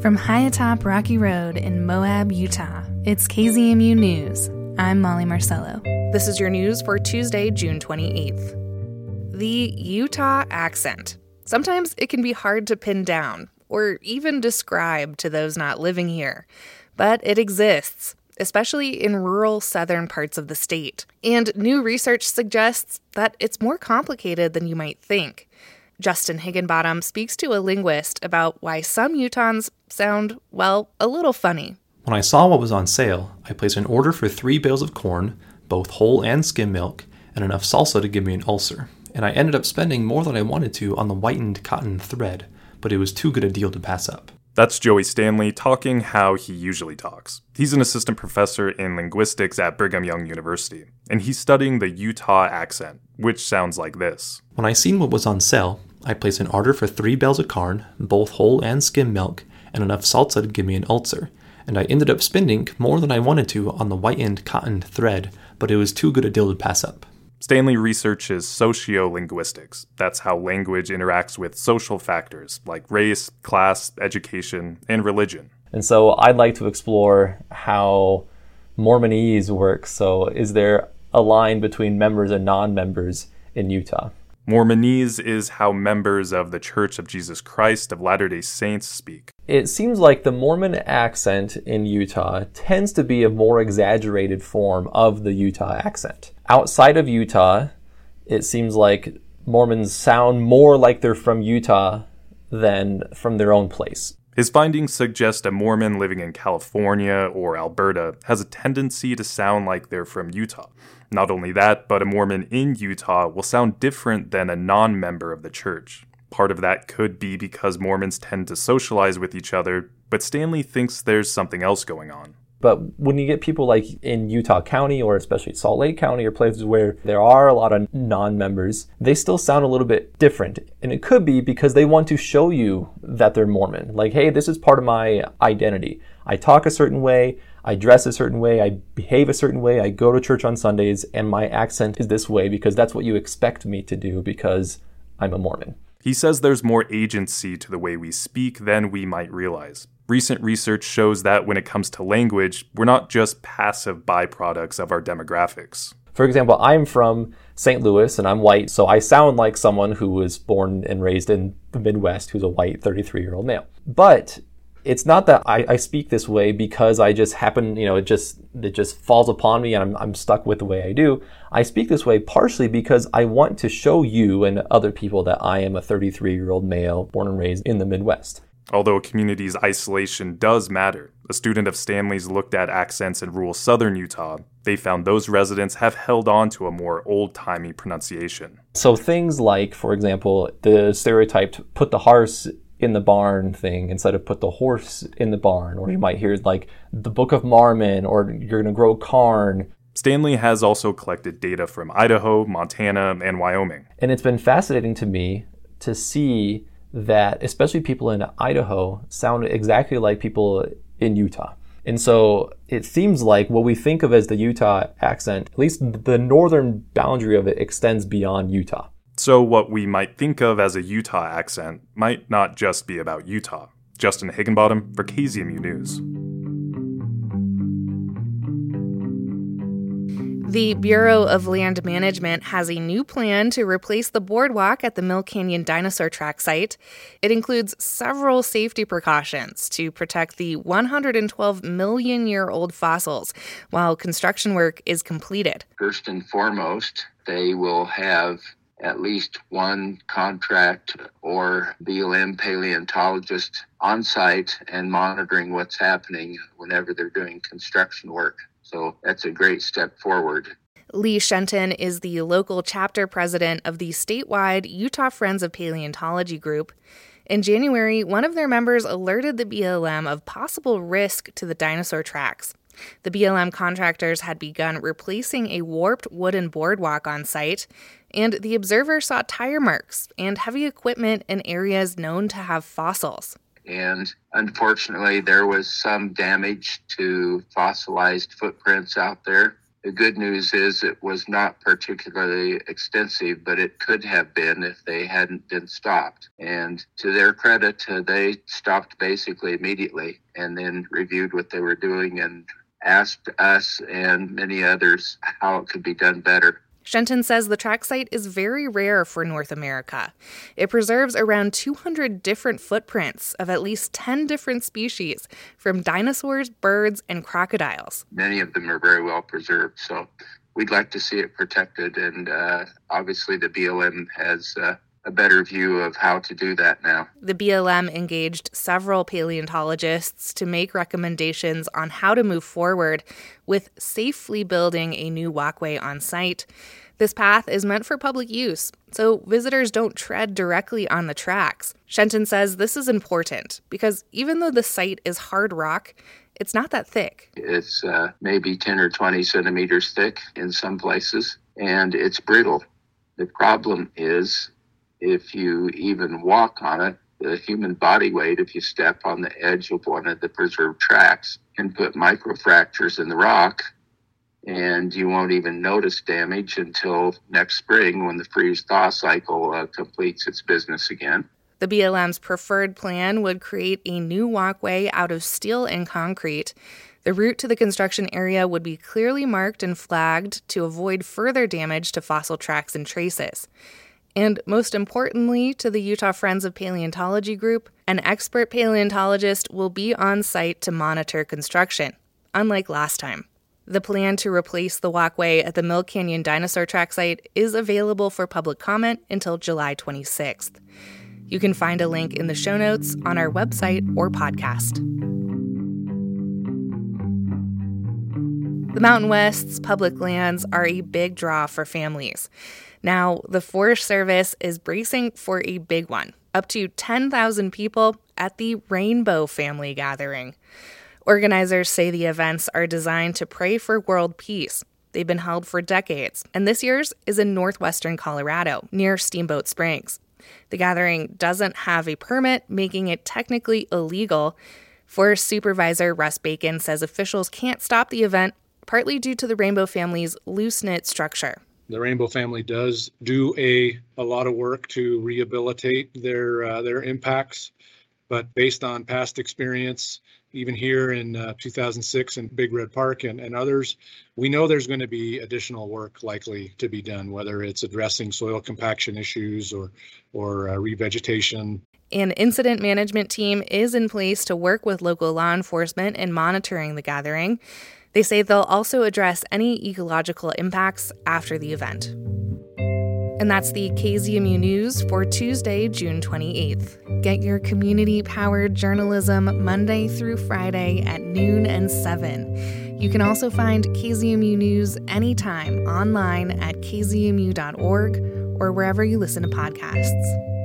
From high atop Rocky Road in Moab, Utah, it's KZMU News. I'm Molly Marcello. This is your news for Tuesday, June 28th. The Utah accent. Sometimes it can be hard to pin down or even describe to those not living here, but it exists, especially in rural southern parts of the state. And new research suggests that it's more complicated than you might think. Justin Higginbottom speaks to a linguist about why some Utahns sound, well, a little funny. When I saw what was on sale, I placed an order for three bales of corn, both whole and skim milk, and enough salsa to give me an ulcer. And I ended up spending more than I wanted to on the whitened cotton thread, but it was too good a deal to pass up. That's Joey Stanley talking how he usually talks. He's an assistant professor in linguistics at Brigham Young University, and he's studying the Utah accent, which sounds like this. When I seen what was on sale, I placed an order for three bales of corn, both whole and skim milk, and enough salsa to give me an ulcer. And I ended up spending more than I wanted to on the whitened cotton thread, but it was too good a deal to pass up. Stanley researches sociolinguistics. That's how language interacts with social factors like race, class, education, and religion. And so I'd like to explore how Mormonese works. So, is there a line between members and non members in Utah? Mormonese is how members of the Church of Jesus Christ of Latter day Saints speak. It seems like the Mormon accent in Utah tends to be a more exaggerated form of the Utah accent. Outside of Utah, it seems like Mormons sound more like they're from Utah than from their own place. His findings suggest a Mormon living in California or Alberta has a tendency to sound like they're from Utah. Not only that, but a Mormon in Utah will sound different than a non member of the church. Part of that could be because Mormons tend to socialize with each other, but Stanley thinks there's something else going on. But when you get people like in Utah County or especially Salt Lake County or places where there are a lot of non members, they still sound a little bit different. And it could be because they want to show you that they're Mormon. Like, hey, this is part of my identity. I talk a certain way, I dress a certain way, I behave a certain way, I go to church on Sundays, and my accent is this way because that's what you expect me to do because I'm a Mormon. He says there's more agency to the way we speak than we might realize. Recent research shows that when it comes to language, we're not just passive byproducts of our demographics. For example, I'm from St. Louis and I'm white, so I sound like someone who was born and raised in the Midwest who's a white 33 year old male. But it's not that I, I, speak this way because I just happen, you know, it just it just falls upon me and I'm, I'm stuck with the way I do. I speak this way partially because I want to show you and other people that I am a 33 year old male born and raised in the Midwest. Although a community's isolation does matter, a student of Stanley's looked at accents in rural southern Utah. They found those residents have held on to a more old timey pronunciation. So things like, for example, the stereotyped put the horse in the barn thing instead of put the horse in the barn. Or you might hear like the Book of Mormon or you're going to grow corn. Stanley has also collected data from Idaho, Montana, and Wyoming. And it's been fascinating to me to see that, especially people in Idaho, sound exactly like people in Utah. And so it seems like what we think of as the Utah accent, at least the northern boundary of it extends beyond Utah. So, what we might think of as a Utah accent might not just be about Utah. Justin Higginbottom for KZMU News. The Bureau of Land Management has a new plan to replace the boardwalk at the Mill Canyon Dinosaur Track site. It includes several safety precautions to protect the 112 million year old fossils while construction work is completed. First and foremost, they will have at least one contract or BLM paleontologist on site and monitoring what's happening whenever they're doing construction work. So that's a great step forward. Lee Shenton is the local chapter president of the statewide Utah Friends of Paleontology group. In January, one of their members alerted the BLM of possible risk to the dinosaur tracks. The BLM contractors had begun replacing a warped wooden boardwalk on site, and the observer saw tire marks and heavy equipment in areas known to have fossils. And unfortunately, there was some damage to fossilized footprints out there. The good news is it was not particularly extensive, but it could have been if they hadn't been stopped. And to their credit, uh, they stopped basically immediately and then reviewed what they were doing and asked us and many others how it could be done better. Shenton says the track site is very rare for North America. It preserves around 200 different footprints of at least 10 different species, from dinosaurs, birds, and crocodiles. Many of them are very well preserved, so we'd like to see it protected, and uh, obviously the BLM has. Uh, a better view of how to do that now. The BLM engaged several paleontologists to make recommendations on how to move forward with safely building a new walkway on site. This path is meant for public use, so visitors don't tread directly on the tracks. Shenton says this is important because even though the site is hard rock, it's not that thick. It's uh, maybe 10 or 20 centimeters thick in some places, and it's brittle. The problem is if you even walk on it, the human body weight, if you step on the edge of one of the preserved tracks, can put microfractures in the rock and you won't even notice damage until next spring when the freeze thaw cycle uh, completes its business again. The BLM's preferred plan would create a new walkway out of steel and concrete. The route to the construction area would be clearly marked and flagged to avoid further damage to fossil tracks and traces. And most importantly, to the Utah Friends of Paleontology group, an expert paleontologist will be on site to monitor construction, unlike last time. The plan to replace the walkway at the Mill Canyon Dinosaur Track site is available for public comment until July 26th. You can find a link in the show notes on our website or podcast. The Mountain West's public lands are a big draw for families. Now, the Forest Service is bracing for a big one up to 10,000 people at the Rainbow Family Gathering. Organizers say the events are designed to pray for world peace. They've been held for decades, and this year's is in northwestern Colorado, near Steamboat Springs. The gathering doesn't have a permit, making it technically illegal. Forest Supervisor Russ Bacon says officials can't stop the event, partly due to the Rainbow family's loose knit structure. The Rainbow family does do a, a lot of work to rehabilitate their uh, their impacts, but based on past experience, even here in uh, 2006 in Big Red Park and, and others, we know there's going to be additional work likely to be done, whether it's addressing soil compaction issues or, or uh, revegetation. An incident management team is in place to work with local law enforcement in monitoring the gathering. They say they'll also address any ecological impacts after the event. And that's the KZMU News for Tuesday, June 28th. Get your community powered journalism Monday through Friday at noon and 7. You can also find KZMU News anytime online at kzmu.org or wherever you listen to podcasts.